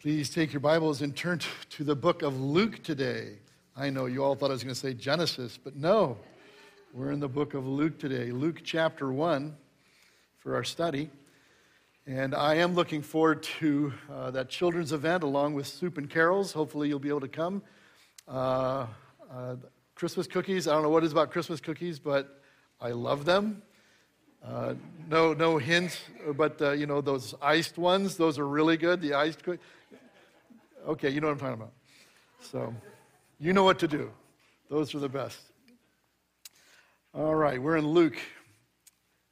Please take your Bibles and turn to the book of Luke today. I know you all thought I was going to say Genesis, but no. We're in the book of Luke today, Luke chapter 1 for our study. And I am looking forward to uh, that children's event along with Soup and Carols. Hopefully, you'll be able to come. Uh, uh, Christmas cookies, I don't know what it is about Christmas cookies, but I love them. Uh, no, no hints, but uh, you know those iced ones. Those are really good. The iced. cookies. Okay, you know what I'm talking about. So, you know what to do. Those are the best. All right, we're in Luke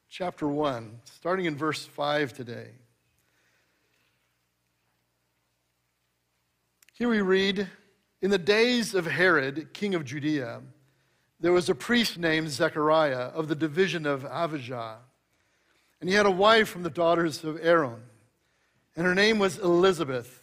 chapter one, starting in verse five today. Here we read, in the days of Herod, king of Judea there was a priest named Zechariah of the division of Abijah. And he had a wife from the daughters of Aaron, and her name was Elizabeth.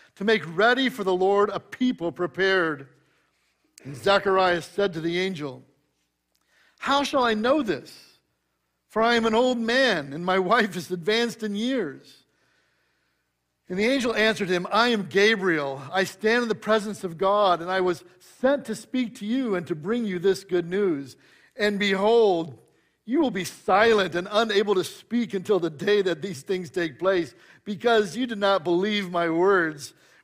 to make ready for the Lord a people prepared. And Zacharias said to the angel, How shall I know this? For I am an old man, and my wife is advanced in years. And the angel answered him, I am Gabriel. I stand in the presence of God, and I was sent to speak to you and to bring you this good news. And behold, you will be silent and unable to speak until the day that these things take place, because you did not believe my words,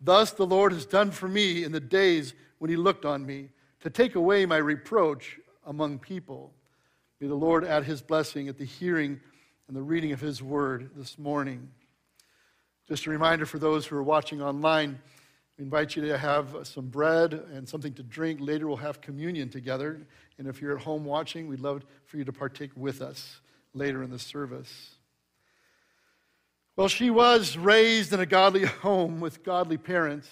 Thus the Lord has done for me in the days when he looked on me, to take away my reproach among people. May the Lord add his blessing at the hearing and the reading of his word this morning. Just a reminder for those who are watching online, we invite you to have some bread and something to drink. Later, we'll have communion together. And if you're at home watching, we'd love for you to partake with us later in the service. Well, she was raised in a godly home with godly parents.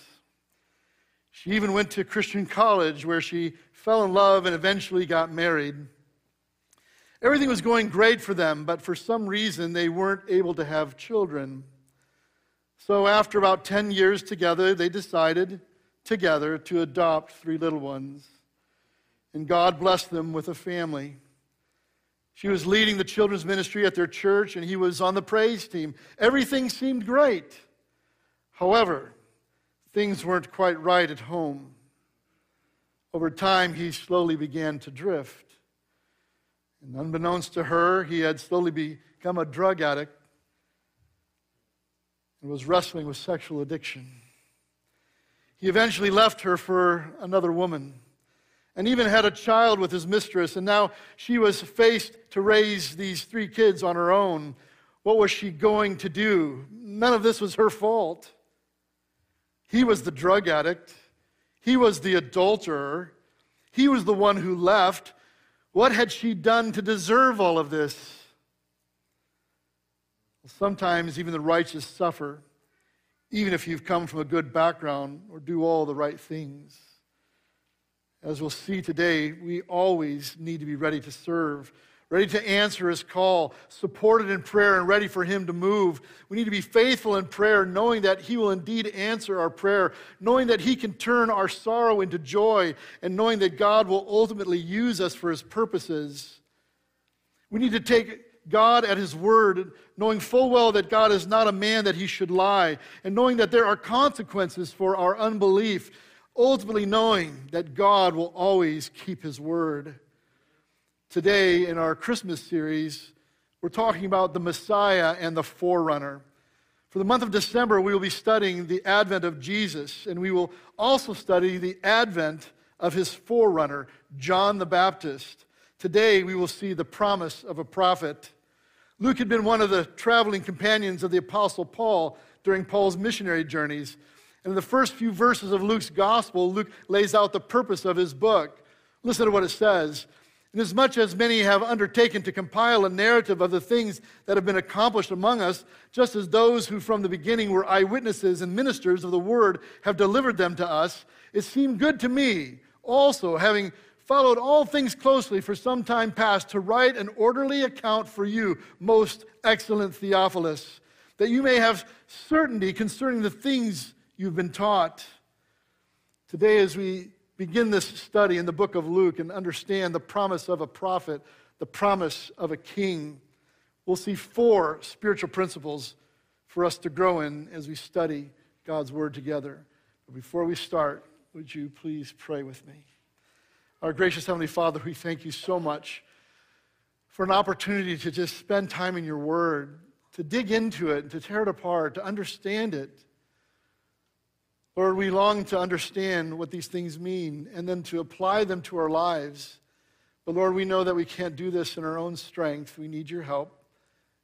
She even went to Christian college where she fell in love and eventually got married. Everything was going great for them, but for some reason they weren't able to have children. So, after about 10 years together, they decided together to adopt three little ones. And God blessed them with a family. She was leading the children's ministry at their church, and he was on the praise team. Everything seemed great. However, things weren't quite right at home. Over time, he slowly began to drift. And unbeknownst to her, he had slowly become a drug addict and was wrestling with sexual addiction. He eventually left her for another woman and even had a child with his mistress, and now she was faced to raise these three kids on her own. What was she going to do? None of this was her fault. He was the drug addict, he was the adulterer, he was the one who left. What had she done to deserve all of this? Sometimes even the righteous suffer, even if you've come from a good background or do all the right things. As we'll see today, we always need to be ready to serve ready to answer his call, supported in prayer, and ready for him to move. We need to be faithful in prayer, knowing that he will indeed answer our prayer, knowing that he can turn our sorrow into joy, and knowing that God will ultimately use us for his purposes. We need to take God at his word, knowing full well that God is not a man that he should lie, and knowing that there are consequences for our unbelief, ultimately knowing that God will always keep his word. Today, in our Christmas series, we're talking about the Messiah and the forerunner. For the month of December, we will be studying the advent of Jesus, and we will also study the advent of his forerunner, John the Baptist. Today, we will see the promise of a prophet. Luke had been one of the traveling companions of the Apostle Paul during Paul's missionary journeys. In the first few verses of Luke's gospel, Luke lays out the purpose of his book. Listen to what it says. Inasmuch as many have undertaken to compile a narrative of the things that have been accomplished among us, just as those who from the beginning were eyewitnesses and ministers of the word have delivered them to us, it seemed good to me also, having followed all things closely for some time past, to write an orderly account for you, most excellent Theophilus, that you may have certainty concerning the things you've been taught. Today, as we begin this study in the book of Luke and understand the promise of a prophet, the promise of a king, we'll see four spiritual principles for us to grow in as we study God's word together. But before we start, would you please pray with me? Our gracious Heavenly Father, we thank you so much for an opportunity to just spend time in your word, to dig into it, to tear it apart, to understand it Lord, we long to understand what these things mean and then to apply them to our lives. But Lord, we know that we can't do this in our own strength. We need your help.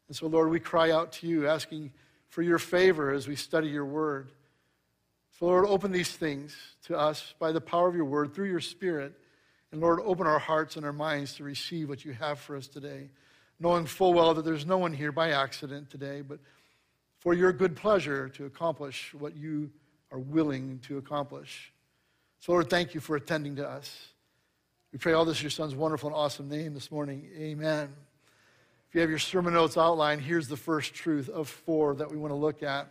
And so, Lord, we cry out to you, asking for your favor as we study your word. So, Lord, open these things to us by the power of your word through your spirit. And Lord, open our hearts and our minds to receive what you have for us today, knowing full well that there's no one here by accident today, but for your good pleasure to accomplish what you are willing to accomplish. So, Lord, thank you for attending to us. We pray all this in your son's wonderful and awesome name this morning. Amen. If you have your sermon notes outlined, here's the first truth of four that we want to look at.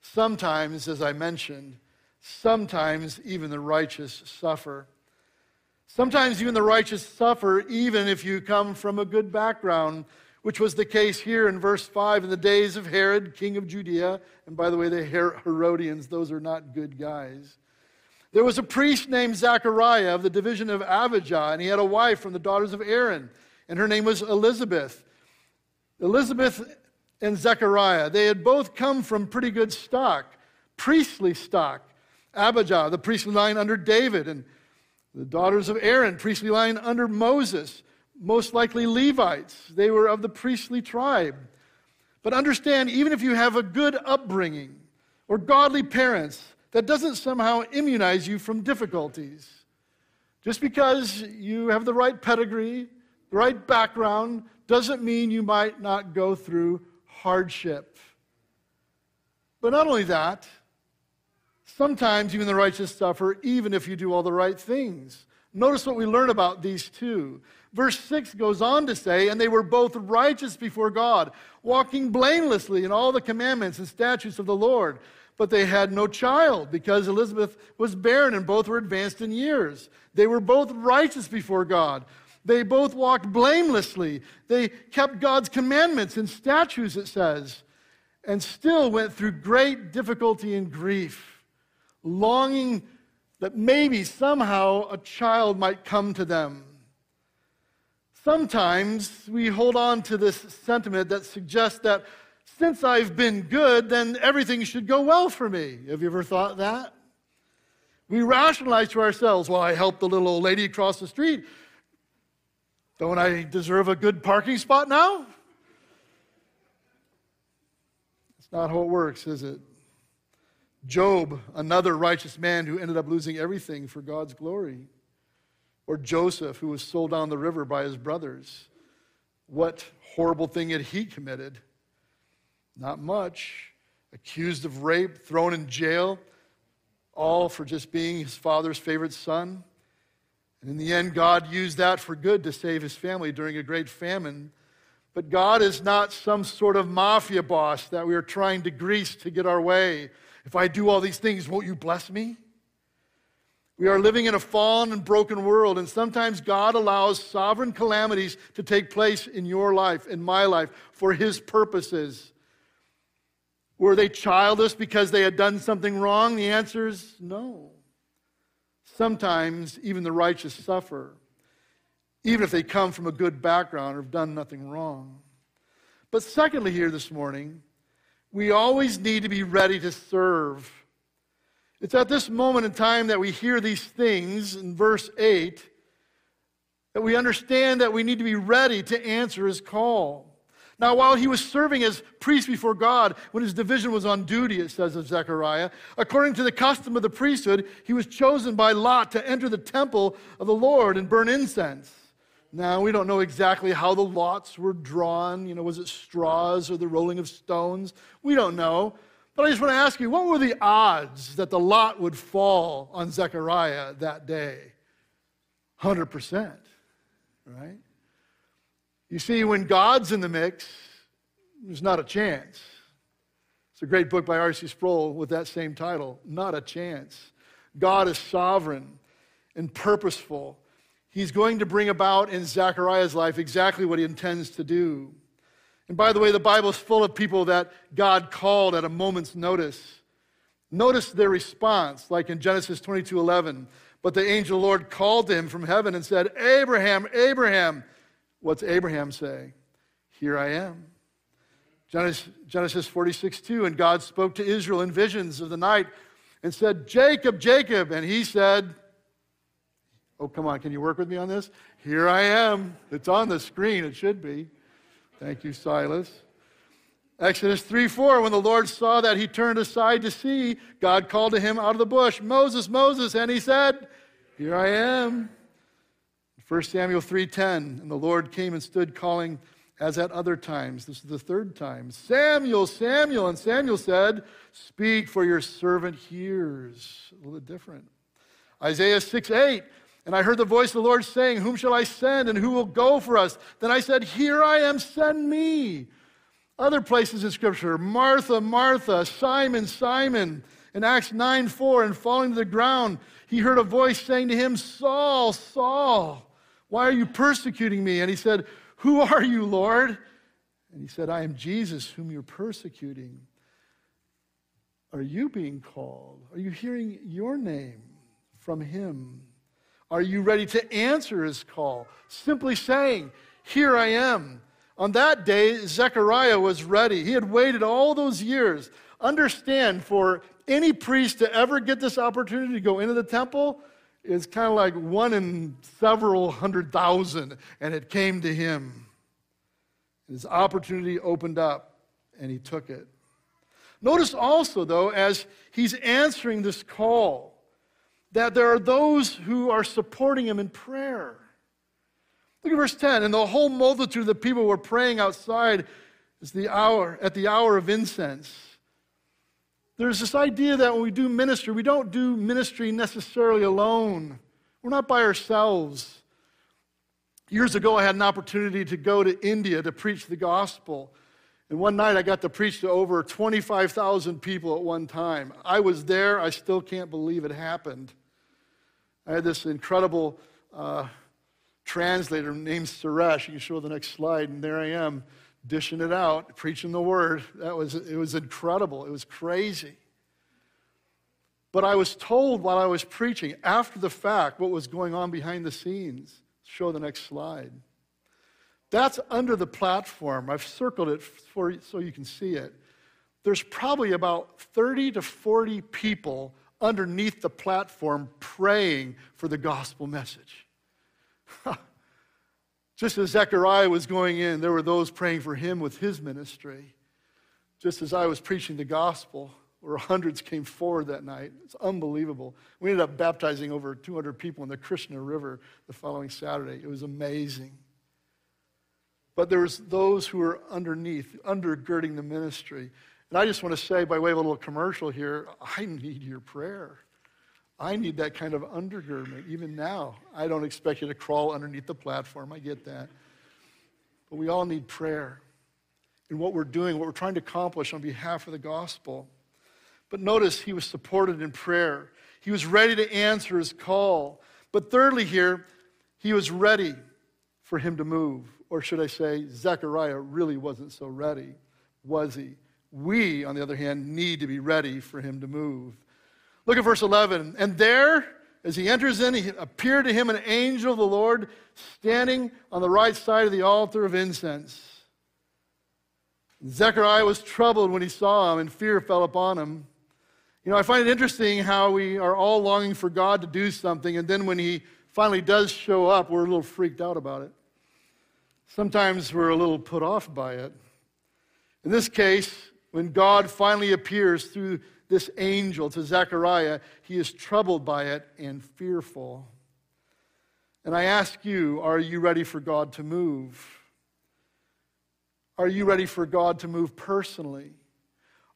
Sometimes, as I mentioned, sometimes even the righteous suffer. Sometimes even the righteous suffer, even if you come from a good background which was the case here in verse 5 in the days of Herod, king of Judea. And by the way, the Herodians, those are not good guys. There was a priest named Zechariah of the division of Abijah, and he had a wife from the daughters of Aaron, and her name was Elizabeth. Elizabeth and Zechariah, they had both come from pretty good stock, priestly stock. Abijah, the priestly line under David, and the daughters of Aaron, priestly line under Moses most likely Levites. They were of the priestly tribe. But understand, even if you have a good upbringing or godly parents, that doesn't somehow immunize you from difficulties. Just because you have the right pedigree, the right background, doesn't mean you might not go through hardship. But not only that, sometimes even the righteous suffer, even if you do all the right things. Notice what we learn about these two. Verse 6 goes on to say, And they were both righteous before God, walking blamelessly in all the commandments and statutes of the Lord. But they had no child because Elizabeth was barren and both were advanced in years. They were both righteous before God. They both walked blamelessly. They kept God's commandments and statutes, it says, and still went through great difficulty and grief, longing that maybe somehow a child might come to them. Sometimes we hold on to this sentiment that suggests that since I've been good, then everything should go well for me. Have you ever thought that? We rationalize to ourselves, well, I helped the little old lady across the street. Don't I deserve a good parking spot now? It's not how it works, is it? Job, another righteous man who ended up losing everything for God's glory. Or Joseph, who was sold down the river by his brothers. What horrible thing had he committed? Not much. Accused of rape, thrown in jail, all for just being his father's favorite son. And in the end, God used that for good to save his family during a great famine. But God is not some sort of mafia boss that we are trying to grease to get our way. If I do all these things, won't you bless me? We are living in a fallen and broken world, and sometimes God allows sovereign calamities to take place in your life, in my life, for His purposes. Were they childless because they had done something wrong? The answer is no. Sometimes even the righteous suffer, even if they come from a good background or have done nothing wrong. But secondly, here this morning, we always need to be ready to serve. It's at this moment in time that we hear these things in verse 8 that we understand that we need to be ready to answer his call. Now, while he was serving as priest before God, when his division was on duty, it says of Zechariah, according to the custom of the priesthood, he was chosen by lot to enter the temple of the Lord and burn incense. Now, we don't know exactly how the lots were drawn. You know, was it straws or the rolling of stones? We don't know. But I just want to ask you, what were the odds that the lot would fall on Zechariah that day? 100%, right? You see, when God's in the mix, there's not a chance. It's a great book by R.C. Sproul with that same title, Not a Chance. God is sovereign and purposeful. He's going to bring about in Zechariah's life exactly what he intends to do. And by the way, the Bible is full of people that God called at a moment's notice. Notice their response, like in Genesis 22 11. But the angel Lord called to him from heaven and said, Abraham, Abraham. What's Abraham say? Here I am. Genesis, Genesis 46 2. And God spoke to Israel in visions of the night and said, Jacob, Jacob. And he said, Oh, come on, can you work with me on this? Here I am. It's on the screen, it should be. Thank you, Silas. Exodus 3 4, when the Lord saw that he turned aside to see, God called to him out of the bush, Moses, Moses, and he said, Here I am. 1 Samuel 3:10, and the Lord came and stood calling as at other times. This is the third time. Samuel, Samuel, and Samuel said, "Speak for your servant hears." A little bit different. Isaiah 6:8, and I heard the voice of the Lord saying, "Whom shall I send and who will go for us?" Then I said, "Here I am, send me." Other places in scripture, Martha, Martha, Simon, Simon, in Acts 9 4, and falling to the ground, he heard a voice saying to him, Saul, Saul, why are you persecuting me? And he said, Who are you, Lord? And he said, I am Jesus, whom you're persecuting. Are you being called? Are you hearing your name from him? Are you ready to answer his call? Simply saying, Here I am. On that day, Zechariah was ready. He had waited all those years. Understand, for any priest to ever get this opportunity to go into the temple, is kind of like one in several hundred thousand, and it came to him. His opportunity opened up, and he took it. Notice also, though, as he's answering this call, that there are those who are supporting him in prayer. Look at verse 10. And the whole multitude of the people were praying outside as the hour, at the hour of incense. There's this idea that when we do ministry, we don't do ministry necessarily alone. We're not by ourselves. Years ago, I had an opportunity to go to India to preach the gospel. And one night, I got to preach to over 25,000 people at one time. I was there. I still can't believe it happened. I had this incredible uh, translator named Suresh. You can show the next slide, and there I am dishing it out, preaching the word. That was, it was incredible. It was crazy. But I was told while I was preaching, after the fact, what was going on behind the scenes. Show the next slide. That's under the platform. I've circled it for, so you can see it. There's probably about 30 to 40 people underneath the platform praying for the gospel message. Just as Zechariah was going in, there were those praying for him with his ministry. Just as I was preaching the gospel, where hundreds came forward that night. It's unbelievable. We ended up baptizing over 200 people in the Krishna River the following Saturday. It was amazing. But there was those who were underneath, undergirding the ministry. And I just want to say, by way of a little commercial here, I need your prayer. I need that kind of undergirdment even now. I don't expect you to crawl underneath the platform. I get that. But we all need prayer in what we're doing, what we're trying to accomplish on behalf of the gospel. But notice he was supported in prayer. He was ready to answer his call. But thirdly, here, he was ready for him to move. Or should I say, Zechariah really wasn't so ready, was he? We, on the other hand, need to be ready for him to move. Look at verse 11. And there, as he enters in, he appeared to him an angel of the Lord standing on the right side of the altar of incense. Zechariah was troubled when he saw him, and fear fell upon him. You know, I find it interesting how we are all longing for God to do something, and then when he finally does show up, we're a little freaked out about it. Sometimes we're a little put off by it. In this case, when God finally appears through this angel to Zechariah, he is troubled by it and fearful. And I ask you, are you ready for God to move? Are you ready for God to move personally?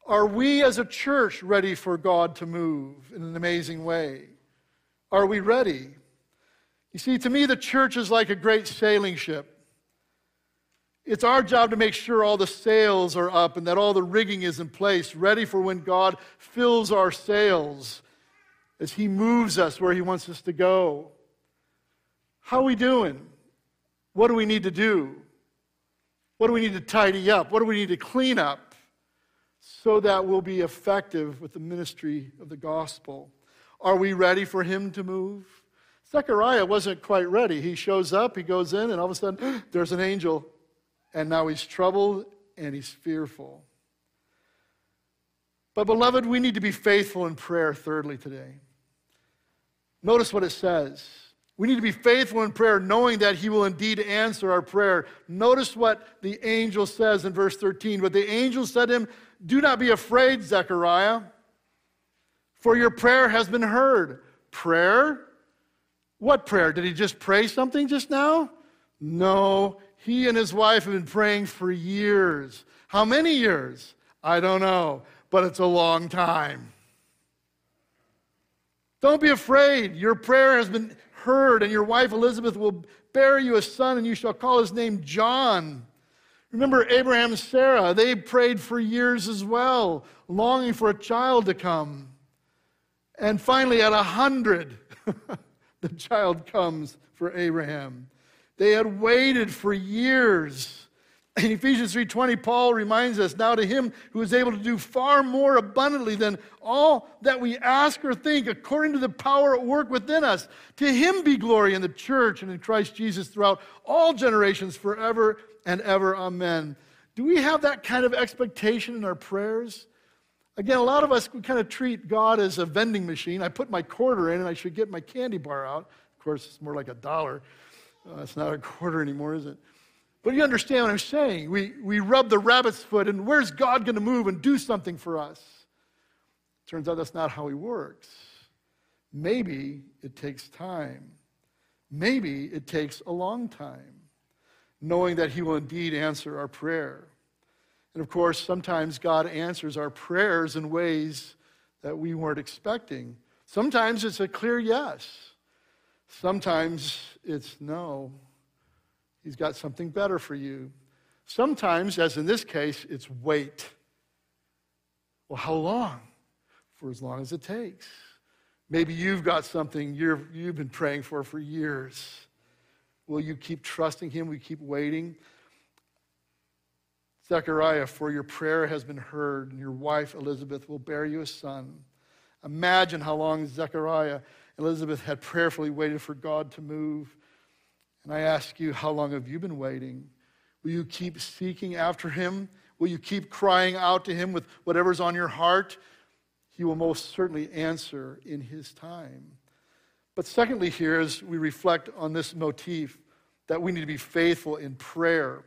Are we as a church ready for God to move in an amazing way? Are we ready? You see, to me, the church is like a great sailing ship. It's our job to make sure all the sails are up and that all the rigging is in place, ready for when God fills our sails as He moves us where He wants us to go. How are we doing? What do we need to do? What do we need to tidy up? What do we need to clean up so that we'll be effective with the ministry of the gospel? Are we ready for Him to move? Zechariah wasn't quite ready. He shows up, he goes in, and all of a sudden, there's an angel and now he's troubled and he's fearful. But, beloved, we need to be faithful in prayer, thirdly, today. Notice what it says. We need to be faithful in prayer, knowing that He will indeed answer our prayer. Notice what the angel says in verse 13. But the angel said to him, Do not be afraid, Zechariah, for your prayer has been heard. Prayer? What prayer? Did he just pray something just now? No, he and his wife have been praying for years. How many years? I don't know, but it's a long time. Don't be afraid. Your prayer has been heard, and your wife Elizabeth will bear you a son, and you shall call his name John. Remember Abraham and Sarah, they prayed for years as well, longing for a child to come. And finally, at a hundred, the child comes for Abraham. They had waited for years. In Ephesians 3:20, Paul reminds us, now to him who is able to do far more abundantly than all that we ask or think, according to the power at work within us. To him be glory in the church and in Christ Jesus throughout all generations, forever and ever. Amen. Do we have that kind of expectation in our prayers? Again, a lot of us we kind of treat God as a vending machine. I put my quarter in and I should get my candy bar out. Of course, it's more like a dollar. Uh, it's not a quarter anymore, is it? But you understand what I'm saying. We, we rub the rabbit's foot, and where's God going to move and do something for us? Turns out that's not how He works. Maybe it takes time. Maybe it takes a long time, knowing that He will indeed answer our prayer. And of course, sometimes God answers our prayers in ways that we weren't expecting. Sometimes it's a clear yes. Sometimes it's no. He's got something better for you. Sometimes, as in this case, it's wait. Well, how long? For as long as it takes. Maybe you've got something you you've been praying for for years. Will you keep trusting Him? Will you keep waiting? Zechariah, for your prayer has been heard, and your wife Elizabeth will bear you a son. Imagine how long Zechariah Elizabeth had prayerfully waited for God to move. And I ask you, how long have you been waiting? Will you keep seeking after him? Will you keep crying out to him with whatever's on your heart? He will most certainly answer in his time. But secondly, here, as we reflect on this motif, that we need to be faithful in prayer,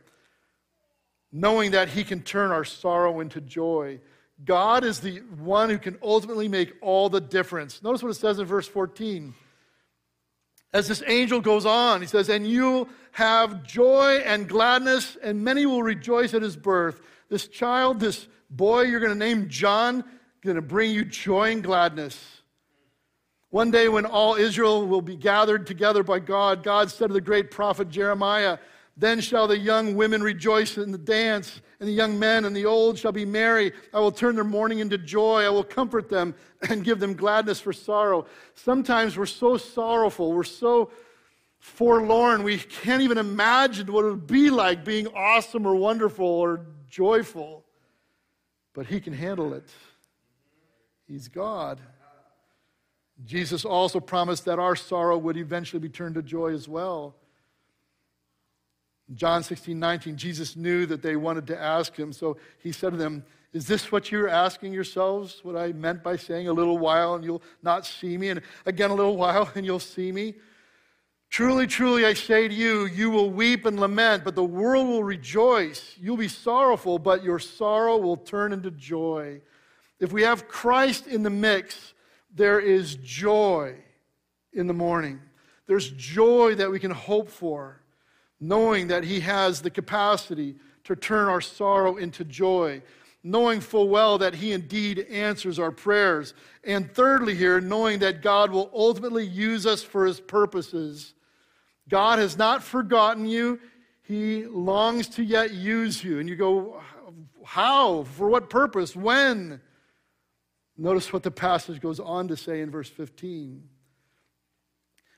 knowing that he can turn our sorrow into joy. God is the one who can ultimately make all the difference. Notice what it says in verse 14. As this angel goes on, he says, And you'll have joy and gladness, and many will rejoice at his birth. This child, this boy you're going to name John, going to bring you joy and gladness. One day, when all Israel will be gathered together by God, God said to the great prophet Jeremiah, Then shall the young women rejoice in the dance, and the young men and the old shall be merry. I will turn their mourning into joy. I will comfort them and give them gladness for sorrow. Sometimes we're so sorrowful, we're so forlorn, we can't even imagine what it would be like being awesome or wonderful or joyful. But He can handle it. He's God. Jesus also promised that our sorrow would eventually be turned to joy as well. John 16, 19, Jesus knew that they wanted to ask him, so he said to them, Is this what you're asking yourselves? What I meant by saying a little while and you'll not see me, and again a little while and you'll see me? Truly, truly, I say to you, you will weep and lament, but the world will rejoice. You'll be sorrowful, but your sorrow will turn into joy. If we have Christ in the mix, there is joy in the morning. There's joy that we can hope for, knowing that He has the capacity to turn our sorrow into joy, knowing full well that He indeed answers our prayers. And thirdly, here, knowing that God will ultimately use us for His purposes. God has not forgotten you, He longs to yet use you. And you go, How? For what purpose? When? Notice what the passage goes on to say in verse 15.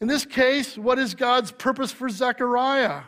In this case, what is God's purpose for Zechariah?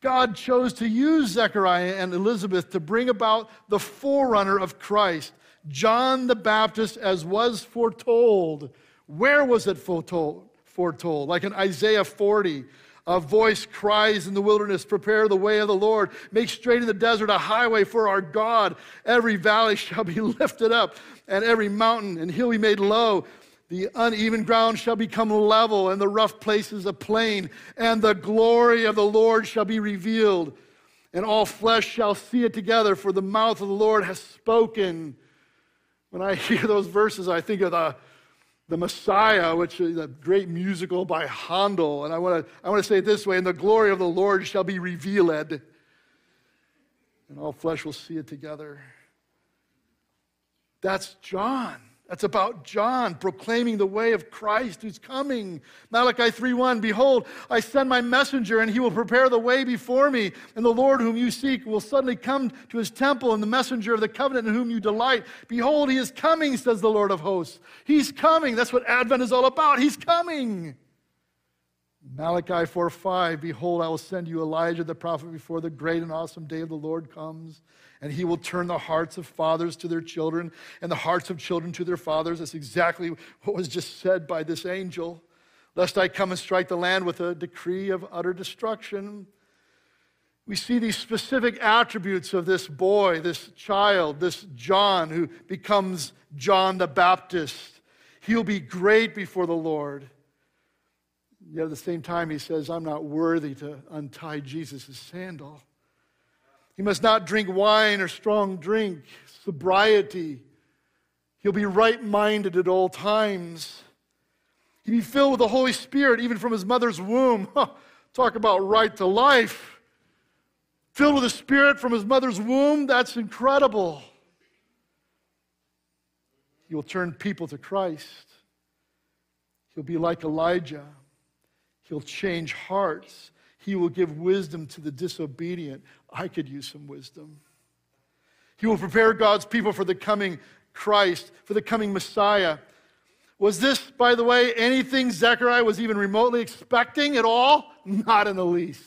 God chose to use Zechariah and Elizabeth to bring about the forerunner of Christ, John the Baptist, as was foretold. Where was it foretold? foretold? Like in Isaiah 40, a voice cries in the wilderness, Prepare the way of the Lord. Make straight in the desert a highway for our God. Every valley shall be lifted up, and every mountain and hill be made low. The uneven ground shall become level, and the rough places a plain, and the glory of the Lord shall be revealed, and all flesh shall see it together, for the mouth of the Lord has spoken. When I hear those verses, I think of the the Messiah, which is a great musical by Handel. And I want to I want to say it this way, and the glory of the Lord shall be revealed, and all flesh will see it together. That's John. That's about John proclaiming the way of Christ who's coming. Malachi 3:1 Behold, I send my messenger and he will prepare the way before me, and the Lord whom you seek will suddenly come to his temple and the messenger of the covenant in whom you delight. Behold, he is coming, says the Lord of hosts. He's coming. That's what Advent is all about. He's coming. Malachi 4:5 Behold, I will send you Elijah the prophet before the great and awesome day of the Lord comes and he will turn the hearts of fathers to their children and the hearts of children to their fathers. That's exactly what was just said by this angel. Lest I come and strike the land with a decree of utter destruction. We see these specific attributes of this boy, this child, this John who becomes John the Baptist. He'll be great before the Lord. Yet at the same time, he says, I'm not worthy to untie Jesus' sandal. He must not drink wine or strong drink, sobriety. He'll be right minded at all times. He'll be filled with the Holy Spirit even from his mother's womb. Talk about right to life. Filled with the Spirit from his mother's womb, that's incredible. He will turn people to Christ. He'll be like Elijah. He'll change hearts. He will give wisdom to the disobedient. I could use some wisdom. He will prepare God's people for the coming Christ, for the coming Messiah. Was this, by the way, anything Zechariah was even remotely expecting at all? Not in the least.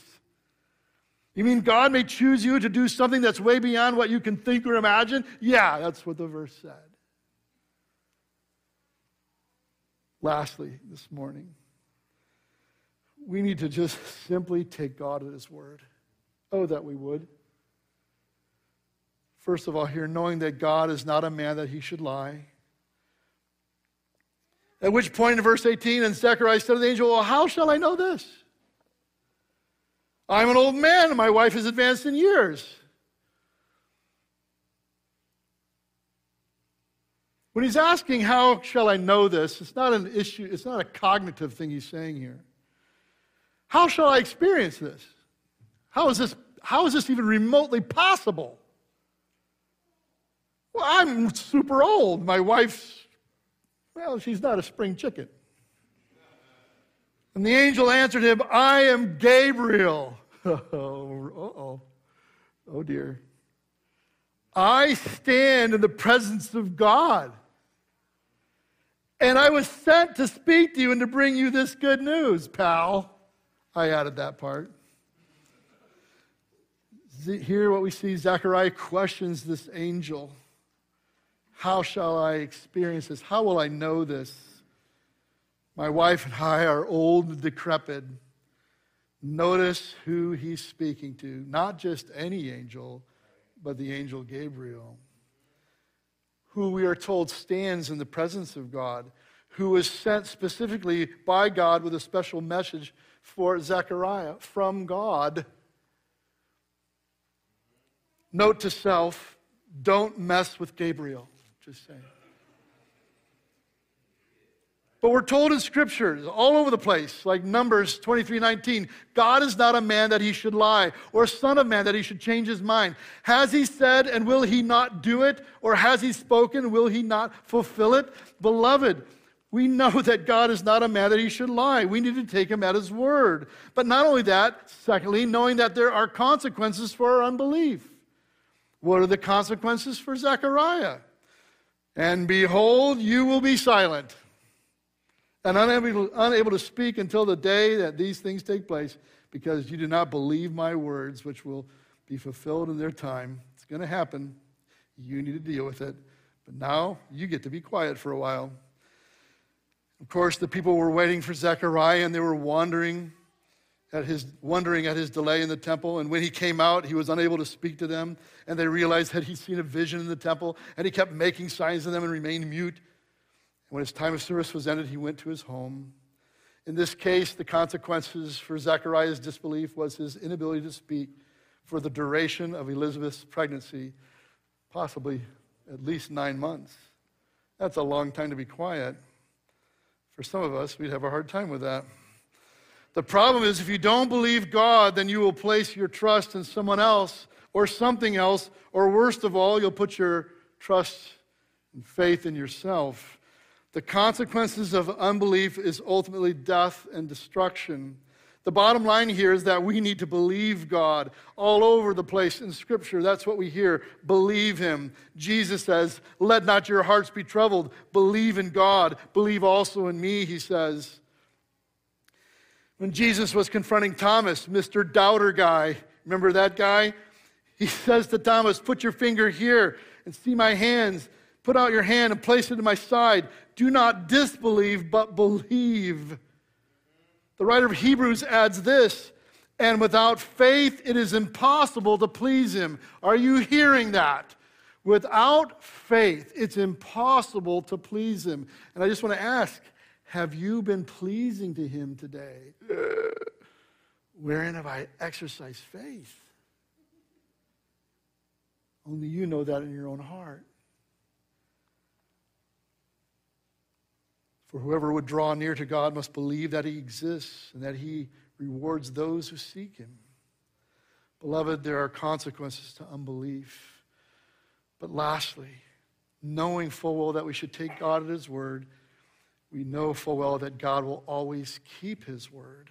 You mean God may choose you to do something that's way beyond what you can think or imagine? Yeah, that's what the verse said. Lastly, this morning, we need to just simply take God at His word. Oh, that we would. First of all, here, knowing that God is not a man that he should lie. At which point in verse 18, and Zechariah said to the angel, Well, how shall I know this? I'm an old man, and my wife is advanced in years. When he's asking, How shall I know this? It's not an issue, it's not a cognitive thing he's saying here. How shall I experience this? How is this, how is this even remotely possible? Well, I'm super old. My wife's, well, she's not a spring chicken. And the angel answered him, I am Gabriel. oh, oh. Oh, dear. I stand in the presence of God. And I was sent to speak to you and to bring you this good news, pal. I added that part. Here, what we see Zechariah questions this angel. How shall I experience this? How will I know this? My wife and I are old and decrepit. Notice who he's speaking to. Not just any angel, but the angel Gabriel, who we are told stands in the presence of God, who was sent specifically by God with a special message for Zechariah from God. Note to self don't mess with Gabriel. Just saying. But we're told in scriptures all over the place, like Numbers 23 19, God is not a man that he should lie, or a son of man that he should change his mind. Has he said, and will he not do it? Or has he spoken, will he not fulfill it? Beloved, we know that God is not a man that he should lie. We need to take him at his word. But not only that, secondly, knowing that there are consequences for our unbelief. What are the consequences for Zechariah? And behold, you will be silent and unable, unable to speak until the day that these things take place, because you do not believe my words, which will be fulfilled in their time. It's going to happen. You need to deal with it. But now you get to be quiet for a while. Of course, the people were waiting for Zechariah and they were wandering at his, wondering at his delay in the temple. And when he came out, he was unable to speak to them. And they realized that he'd seen a vision in the temple. And he kept making signs to them and remained mute. When his time of service was ended, he went to his home. In this case, the consequences for Zechariah's disbelief was his inability to speak for the duration of Elizabeth's pregnancy, possibly at least nine months. That's a long time to be quiet. For some of us, we'd have a hard time with that. The problem is, if you don't believe God, then you will place your trust in someone else or something else, or worst of all, you'll put your trust and faith in yourself. The consequences of unbelief is ultimately death and destruction. The bottom line here is that we need to believe God all over the place in Scripture. That's what we hear. Believe Him. Jesus says, Let not your hearts be troubled. Believe in God. Believe also in me, He says. When Jesus was confronting Thomas, Mr. Doubter guy, remember that guy? He says to Thomas, Put your finger here and see my hands. Put out your hand and place it in my side. Do not disbelieve, but believe. The writer of Hebrews adds this and without faith, it is impossible to please him. Are you hearing that? Without faith, it's impossible to please him. And I just want to ask have you been pleasing to him today? Wherein have I exercised faith? Only you know that in your own heart. For whoever would draw near to God must believe that he exists and that he rewards those who seek him. Beloved, there are consequences to unbelief. But lastly, knowing full well that we should take God at his word we know full well that God will always keep his word.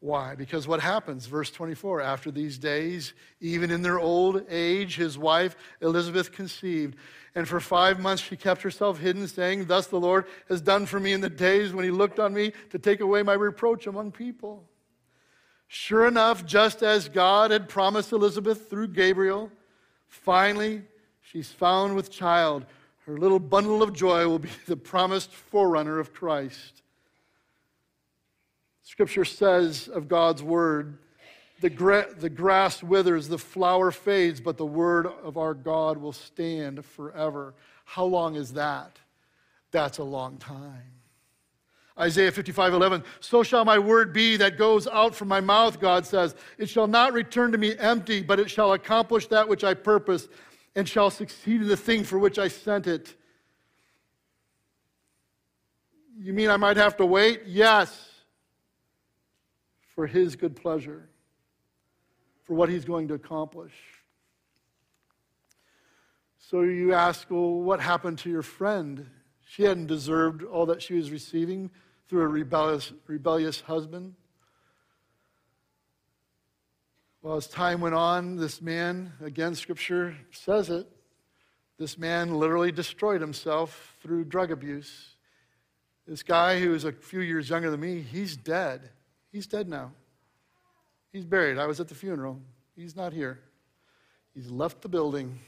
Why? Because what happens? Verse 24 After these days, even in their old age, his wife Elizabeth conceived. And for five months she kept herself hidden, saying, Thus the Lord has done for me in the days when he looked on me to take away my reproach among people. Sure enough, just as God had promised Elizabeth through Gabriel, finally she's found with child her little bundle of joy will be the promised forerunner of Christ. Scripture says of God's word, the, gra- the grass withers, the flower fades, but the word of our God will stand forever. How long is that? That's a long time. Isaiah 55, 11. So shall my word be that goes out from my mouth, God says. It shall not return to me empty, but it shall accomplish that which I purpose and shall succeed in the thing for which I sent it. You mean I might have to wait? Yes. For his good pleasure, for what he's going to accomplish. So you ask, well, what happened to your friend? She hadn't deserved all that she was receiving through a rebellious, rebellious husband. Well, as time went on, this man, again, scripture says it, this man literally destroyed himself through drug abuse. This guy who was a few years younger than me, he's dead. He's dead now. He's buried. I was at the funeral. He's not here. He's left the building.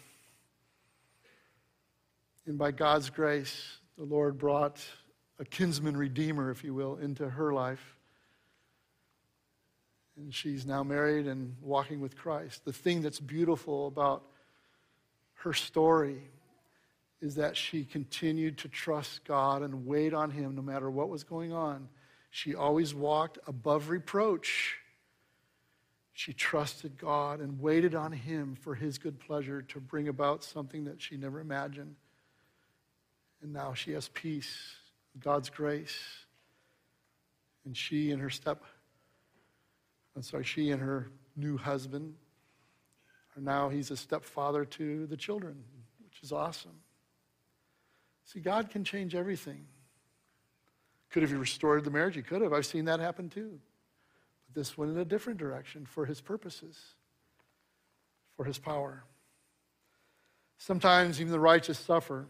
And by God's grace, the Lord brought a kinsman redeemer, if you will, into her life. And she's now married and walking with Christ. The thing that's beautiful about her story is that she continued to trust God and wait on Him no matter what was going on. She always walked above reproach. She trusted God and waited on Him for His good pleasure to bring about something that she never imagined. And now she has peace, God's grace. And she and her step, I'm sorry, she and her new husband are now, he's a stepfather to the children, which is awesome. See, God can change everything. Could have he restored the marriage? He could have. I've seen that happen too. But this went in a different direction for his purposes, for his power. Sometimes even the righteous suffer.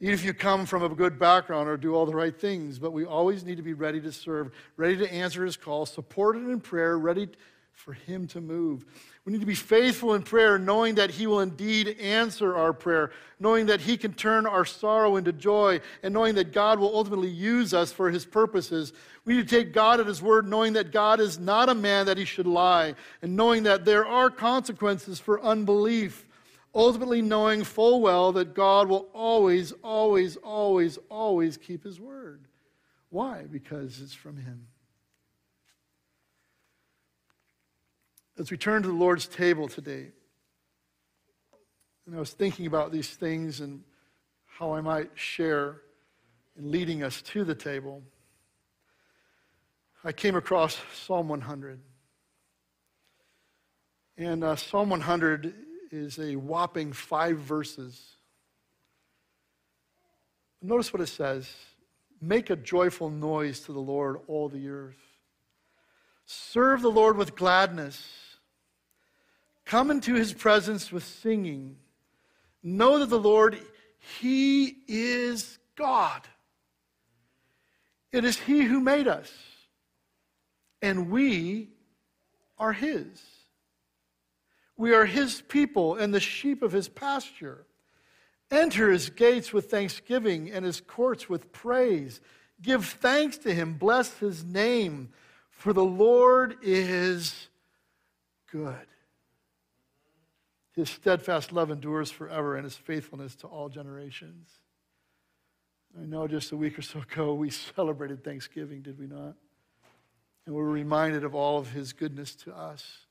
Even if you come from a good background or do all the right things, but we always need to be ready to serve, ready to answer his call, supported in prayer, ready for him to move. We need to be faithful in prayer, knowing that he will indeed answer our prayer, knowing that he can turn our sorrow into joy, and knowing that God will ultimately use us for his purposes. We need to take God at his word, knowing that God is not a man that he should lie, and knowing that there are consequences for unbelief ultimately knowing full well that God will always, always, always, always keep his word. Why? Because it's from him. As we turn to the Lord's table today, and I was thinking about these things and how I might share in leading us to the table, I came across Psalm 100. And uh, Psalm 100 is a whopping five verses. Notice what it says Make a joyful noise to the Lord, all the earth. Serve the Lord with gladness. Come into his presence with singing. Know that the Lord, he is God. It is he who made us, and we are his. We are his people and the sheep of his pasture. Enter his gates with thanksgiving and his courts with praise. Give thanks to him, bless his name, for the Lord is good. His steadfast love endures forever, and his faithfulness to all generations. I know just a week or so ago we celebrated Thanksgiving, did we not? And we were reminded of all of his goodness to us.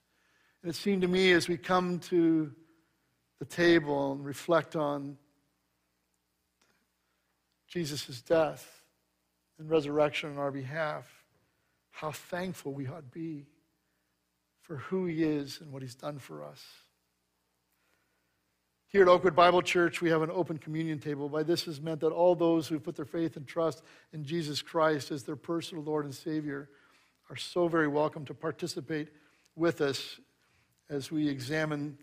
And it seemed to me as we come to the table and reflect on Jesus' death and resurrection on our behalf, how thankful we ought to be for who he is and what he's done for us. Here at Oakwood Bible Church, we have an open communion table. By this is meant that all those who put their faith and trust in Jesus Christ as their personal Lord and Savior are so very welcome to participate with us as we examine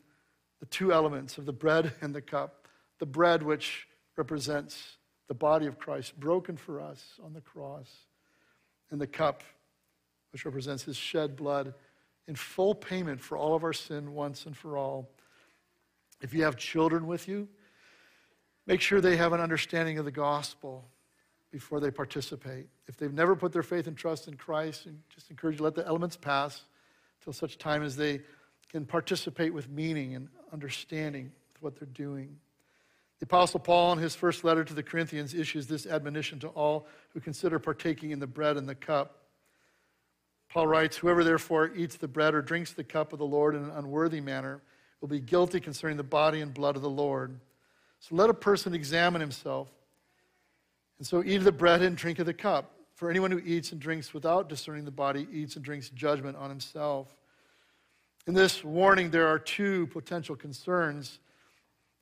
the two elements of the bread and the cup. The bread, which represents the body of Christ broken for us on the cross, and the cup, which represents his shed blood in full payment for all of our sin once and for all. If you have children with you, make sure they have an understanding of the gospel before they participate. If they've never put their faith and trust in Christ, and just encourage you to let the elements pass till such time as they can participate with meaning and understanding with what they're doing. The Apostle Paul, in his first letter to the Corinthians, issues this admonition to all who consider partaking in the bread and the cup. Paul writes, Whoever therefore eats the bread or drinks the cup of the Lord in an unworthy manner will be guilty concerning the body and blood of the Lord. So let a person examine himself. And so eat of the bread and drink of the cup. For anyone who eats and drinks without discerning the body eats and drinks judgment on himself. In this warning, there are two potential concerns.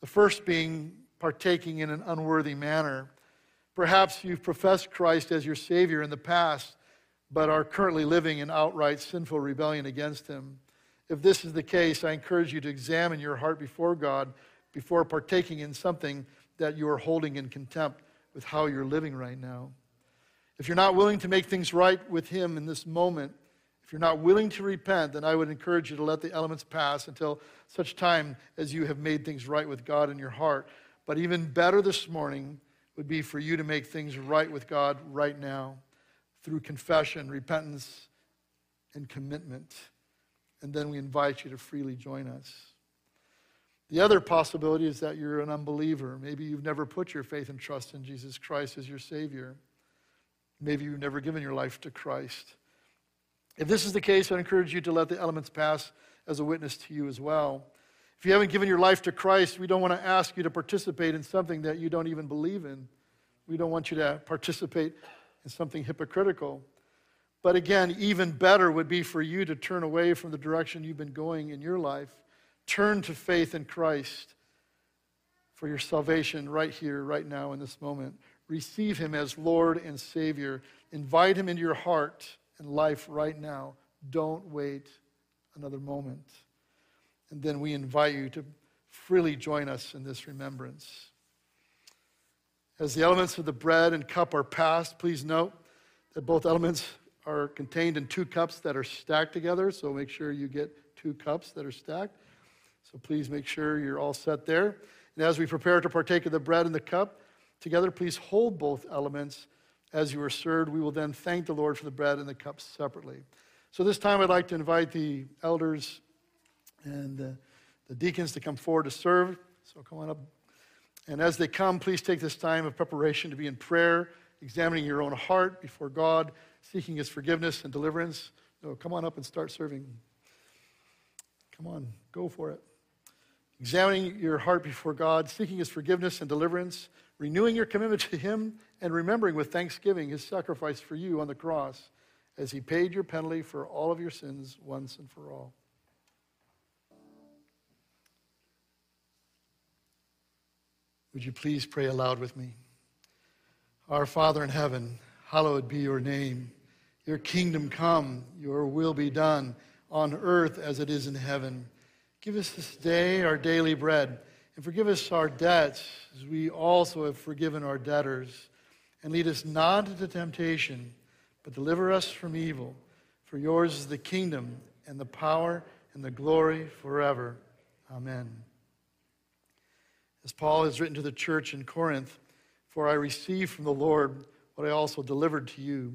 The first being partaking in an unworthy manner. Perhaps you've professed Christ as your Savior in the past, but are currently living in outright sinful rebellion against Him. If this is the case, I encourage you to examine your heart before God before partaking in something that you are holding in contempt with how you're living right now. If you're not willing to make things right with Him in this moment, if you're not willing to repent, then I would encourage you to let the elements pass until such time as you have made things right with God in your heart. But even better this morning would be for you to make things right with God right now through confession, repentance, and commitment. And then we invite you to freely join us. The other possibility is that you're an unbeliever. Maybe you've never put your faith and trust in Jesus Christ as your Savior. Maybe you've never given your life to Christ. If this is the case, I encourage you to let the elements pass as a witness to you as well. If you haven't given your life to Christ, we don't want to ask you to participate in something that you don't even believe in. We don't want you to participate in something hypocritical. But again, even better would be for you to turn away from the direction you've been going in your life Turn to faith in Christ for your salvation right here, right now, in this moment. Receive Him as Lord and Savior. Invite Him into your heart and life right now. Don't wait another moment. And then we invite you to freely join us in this remembrance. As the elements of the bread and cup are passed, please note that both elements are contained in two cups that are stacked together, so make sure you get two cups that are stacked. So please make sure you're all set there. And as we prepare to partake of the bread and the cup together, please hold both elements as you are served. We will then thank the Lord for the bread and the cup separately. So this time I'd like to invite the elders and the, the deacons to come forward to serve. So come on up. And as they come, please take this time of preparation to be in prayer, examining your own heart before God, seeking His forgiveness and deliverance. So come on up and start serving. Come on, go for it examining your heart before God, seeking His forgiveness and deliverance, renewing your commitment to Him, and remembering with thanksgiving His sacrifice for you on the cross as He paid your penalty for all of your sins once and for all. Would you please pray aloud with me? Our Father in heaven, hallowed be your name. Your kingdom come, your will be done on earth as it is in heaven. Give us this day our daily bread, and forgive us our debts as we also have forgiven our debtors. And lead us not into temptation, but deliver us from evil. For yours is the kingdom, and the power, and the glory forever. Amen. As Paul has written to the church in Corinth, For I received from the Lord what I also delivered to you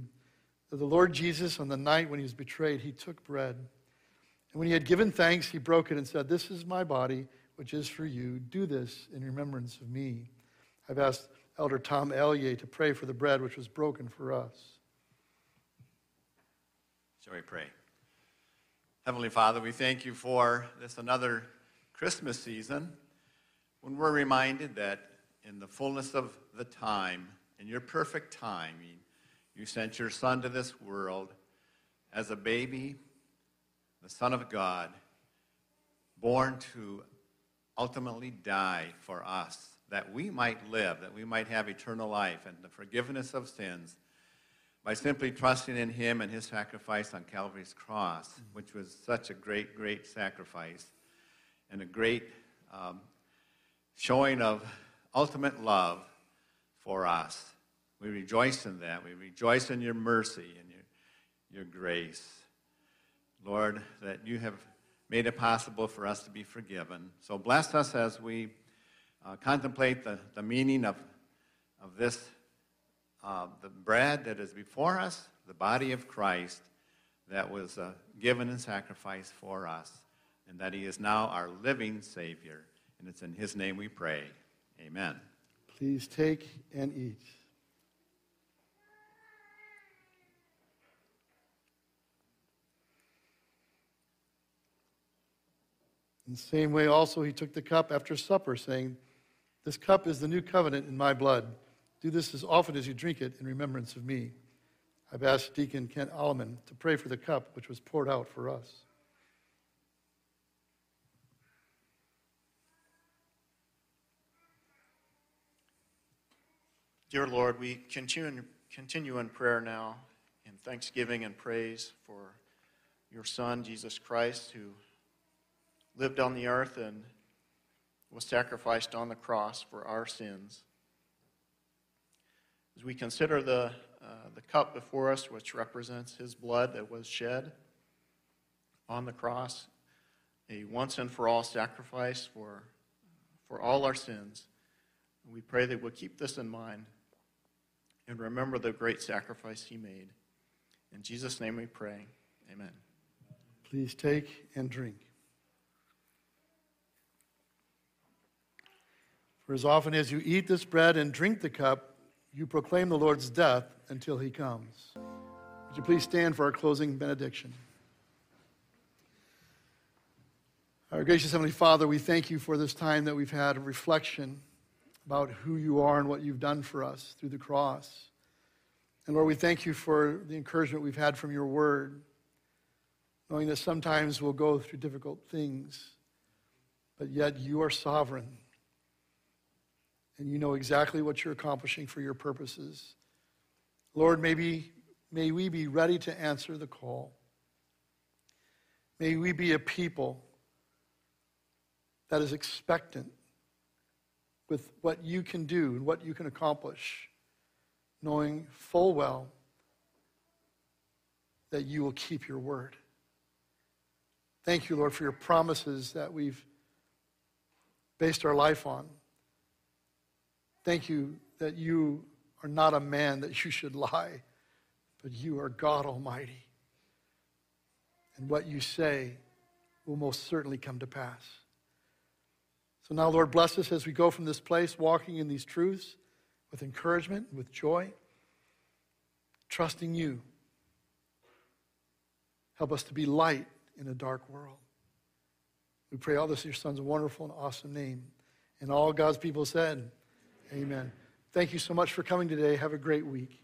that the Lord Jesus, on the night when he was betrayed, he took bread. And when he had given thanks, he broke it and said, This is my body, which is for you. Do this in remembrance of me. I've asked Elder Tom Ellier to pray for the bread which was broken for us. Shall we pray? Heavenly Father, we thank you for this another Christmas season when we're reminded that in the fullness of the time, in your perfect timing, you sent your Son to this world as a baby the Son of God, born to ultimately die for us, that we might live, that we might have eternal life and the forgiveness of sins by simply trusting in Him and His sacrifice on Calvary's cross, which was such a great, great sacrifice and a great um, showing of ultimate love for us. We rejoice in that. We rejoice in your mercy and your, your grace. Lord, that you have made it possible for us to be forgiven. So bless us as we uh, contemplate the, the meaning of, of this, uh, the bread that is before us, the body of Christ that was uh, given and sacrificed for us, and that he is now our living Savior. And it's in his name we pray. Amen. Please take and eat. In the same way, also, he took the cup after supper, saying, This cup is the new covenant in my blood. Do this as often as you drink it in remembrance of me. I've asked Deacon Kent Alleman to pray for the cup which was poured out for us. Dear Lord, we continue, continue in prayer now in thanksgiving and praise for your Son, Jesus Christ, who lived on the earth and was sacrificed on the cross for our sins. As we consider the, uh, the cup before us, which represents his blood that was shed on the cross, a once and for all sacrifice for, for all our sins, we pray that we'll keep this in mind and remember the great sacrifice he made. In Jesus' name we pray. Amen. Please take and drink. For as often as you eat this bread and drink the cup, you proclaim the Lord's death until he comes. Would you please stand for our closing benediction? Our gracious Heavenly Father, we thank you for this time that we've had of reflection about who you are and what you've done for us through the cross. And Lord, we thank you for the encouragement we've had from your word, knowing that sometimes we'll go through difficult things, but yet you are sovereign. And you know exactly what you're accomplishing for your purposes. Lord, maybe, may we be ready to answer the call. May we be a people that is expectant with what you can do and what you can accomplish, knowing full well that you will keep your word. Thank you, Lord, for your promises that we've based our life on. Thank you that you are not a man that you should lie, but you are God Almighty. And what you say will most certainly come to pass. So now, Lord, bless us as we go from this place, walking in these truths with encouragement, with joy, trusting you. Help us to be light in a dark world. We pray all this in your son's wonderful and awesome name. And all God's people said, Amen. Thank you so much for coming today. Have a great week.